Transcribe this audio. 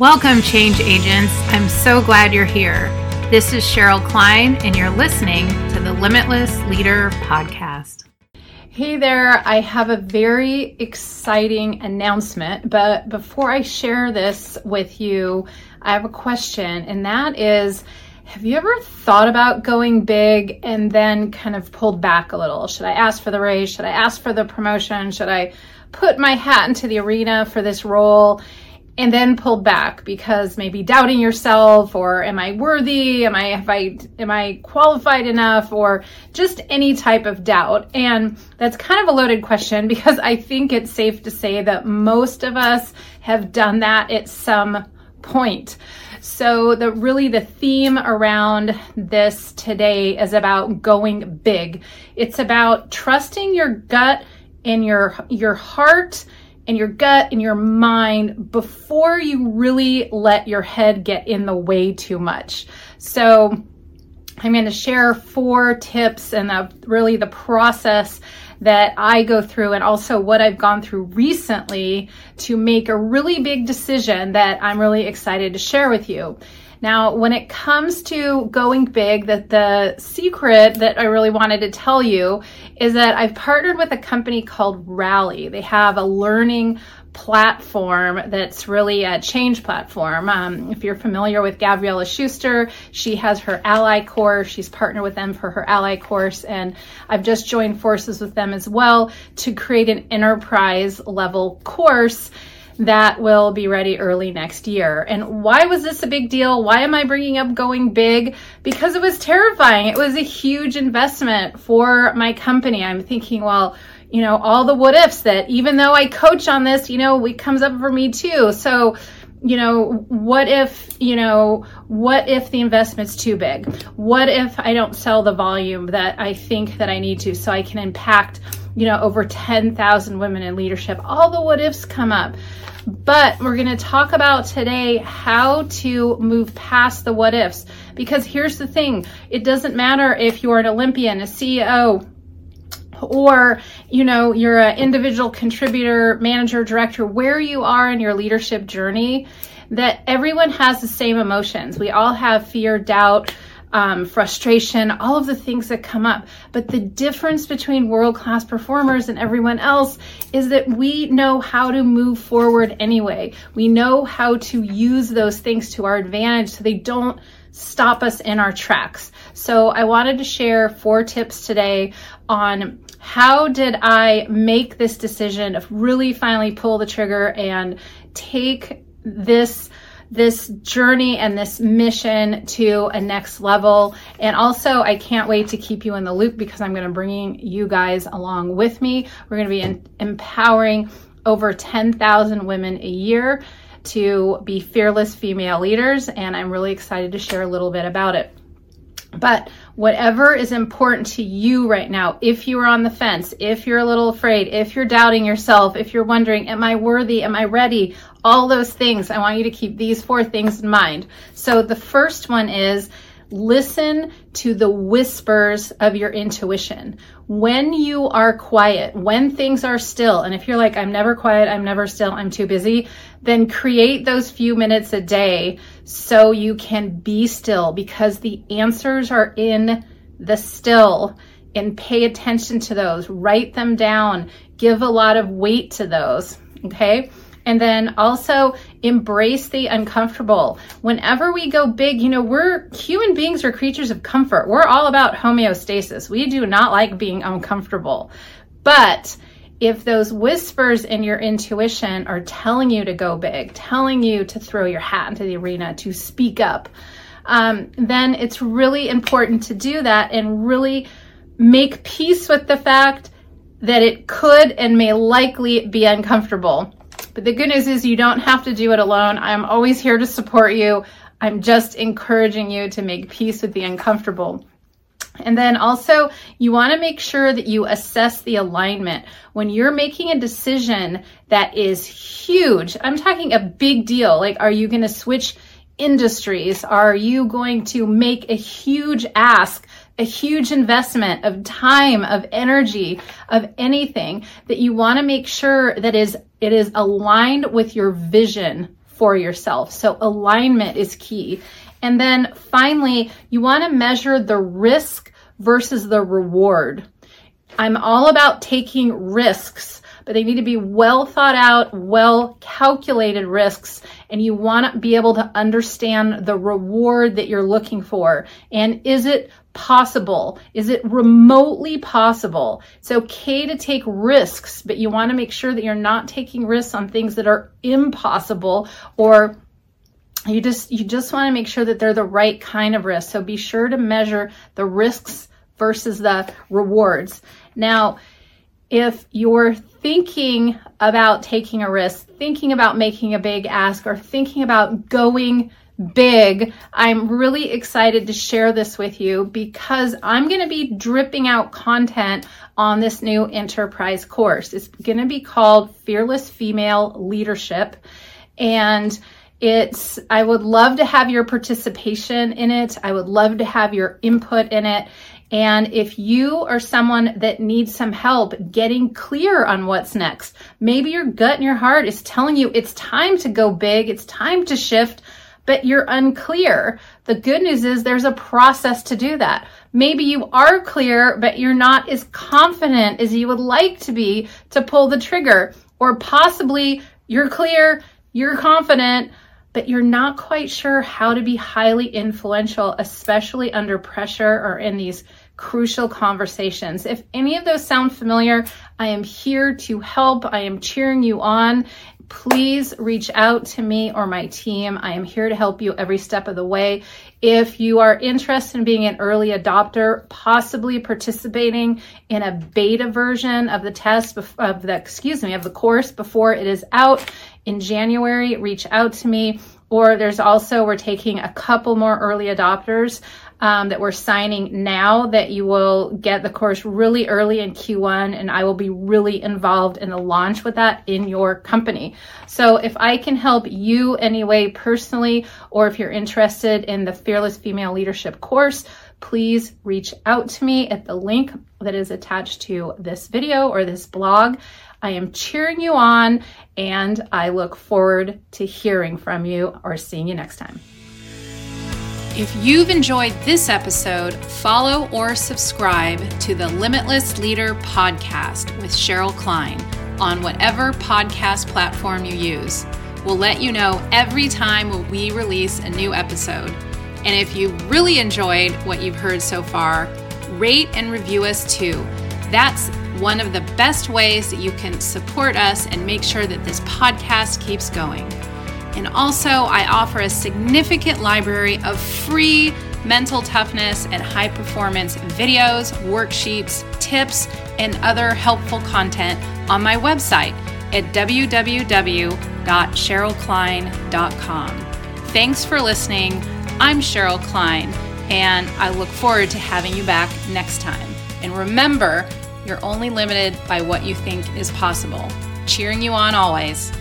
Welcome, change agents. I'm so glad you're here. This is Cheryl Klein, and you're listening to the Limitless Leader Podcast. Hey there, I have a very exciting announcement, but before I share this with you, I have a question, and that is Have you ever thought about going big and then kind of pulled back a little? Should I ask for the raise? Should I ask for the promotion? Should I put my hat into the arena for this role? And then pulled back because maybe doubting yourself or am I worthy? Am I have I am I qualified enough or just any type of doubt? And that's kind of a loaded question because I think it's safe to say that most of us have done that at some point. So the really the theme around this today is about going big. It's about trusting your gut and your your heart and your gut and your mind before you really let your head get in the way too much. So I'm going to share four tips and really the process that I go through and also what I've gone through recently to make a really big decision that I'm really excited to share with you. Now, when it comes to going big, that the secret that I really wanted to tell you is that I've partnered with a company called Rali. They have a learning platform that's really a change platform. Um, if you're familiar with Gabriella Schuster, she has her Ally course. She's partnered with them for her Ally course, and I've just joined forces with them as well to create an enterprise level course that will be ready early next year. And why was this a big deal? Why am I bringing up going big? Because it was terrifying. It was a huge investment for my company. I'm thinking, well, you know, all the what ifs that even though I coach on this, you know, it comes up for me too. So, you know, what if, you know, what if the investment's too big? What if I don't sell the volume that I think that I need to so I can impact, you know, over 10,000 women in leadership? All the what ifs come up. But we're going to talk about today how to move past the what ifs. Because here's the thing it doesn't matter if you're an Olympian, a CEO, or you know you're an individual contributor manager director where you are in your leadership journey that everyone has the same emotions we all have fear doubt um, frustration, all of the things that come up. But the difference between world class performers and everyone else is that we know how to move forward anyway. We know how to use those things to our advantage so they don't stop us in our tracks. So I wanted to share four tips today on how did I make this decision of really finally pull the trigger and take this this journey and this mission to a next level. And also, I can't wait to keep you in the loop because I'm going to bring you guys along with me. We're going to be in, empowering over 10,000 women a year to be fearless female leaders. And I'm really excited to share a little bit about it. But whatever is important to you right now, if you are on the fence, if you're a little afraid, if you're doubting yourself, if you're wondering, am I worthy? Am I ready? All those things, I want you to keep these four things in mind. So the first one is listen to the whispers of your intuition. When you are quiet, when things are still, and if you're like, I'm never quiet, I'm never still, I'm too busy, then create those few minutes a day so you can be still because the answers are in the still and pay attention to those. Write them down. Give a lot of weight to those. Okay. And then also embrace the uncomfortable. Whenever we go big, you know, we're human beings are creatures of comfort. We're all about homeostasis. We do not like being uncomfortable. But if those whispers in your intuition are telling you to go big, telling you to throw your hat into the arena, to speak up, um, then it's really important to do that and really make peace with the fact that it could and may likely be uncomfortable. But the good news is you don't have to do it alone. I'm always here to support you. I'm just encouraging you to make peace with the uncomfortable. And then also, you want to make sure that you assess the alignment. When you're making a decision that is huge, I'm talking a big deal. Like, are you going to switch industries? Are you going to make a huge ask a huge investment of time, of energy, of anything that you want to make sure that is it is aligned with your vision for yourself. So alignment is key. And then finally, you want to measure the risk versus the reward. I'm all about taking risks, but they need to be well thought out, well calculated risks. And you want to be able to understand the reward that you're looking for. And is it possible? Is it remotely possible? It's okay to take risks, but you want to make sure that you're not taking risks on things that are impossible or you just you just want to make sure that they're the right kind of risk. So be sure to measure the risks versus the rewards. Now, if you're thinking about taking a risk, thinking about making a big ask, or thinking about going big, I'm really excited to share this with you because I'm going to be dripping out content on this new enterprise course. It's going to be called Fearless Female Leadership. And it's, I would love to have your participation in it. I would love to have your input in it. And if you are someone that needs some help getting clear on what's next, maybe your gut and your heart is telling you it's time to go big, it's time to shift, but you're unclear. The good news is there's a process to do that. Maybe you are clear, but you're not as confident as you would like to be to pull the trigger. Or possibly you're clear, you're confident, but you're not quite sure how to be highly influential, especially under pressure or in these crucial conversations. If any of those sound familiar, I am here to help. I am cheering you on. Please reach out to me or my team. I am here to help you every step of the way. If you are interested in being an early adopter, possibly participating in a beta version of the test of the excuse me of the course before it is out, in January, reach out to me. Or there's also, we're taking a couple more early adopters um, that we're signing now that you will get the course really early in Q1 and I will be really involved in the launch with that in your company. So if I can help you anyway personally, or if you're interested in the Fearless Female Leadership course, please reach out to me at the link that is attached to this video or this blog. I am cheering you on and I look forward to hearing from you or seeing you next time. If you've enjoyed this episode, follow or subscribe to the Limitless Leader podcast with Cheryl Klein on whatever podcast platform you use. We'll let you know every time we release a new episode. And if you really enjoyed what you've heard so far, rate and review us too. That's one of the best ways that you can support us and make sure that this podcast keeps going. And also, I offer a significant library of free mental toughness and high performance videos, worksheets, tips, and other helpful content on my website at www.cherylklein.com. Thanks for listening. I'm Cheryl Klein, and I look forward to having you back next time. And remember, you're only limited by what you think is possible. Cheering you on always.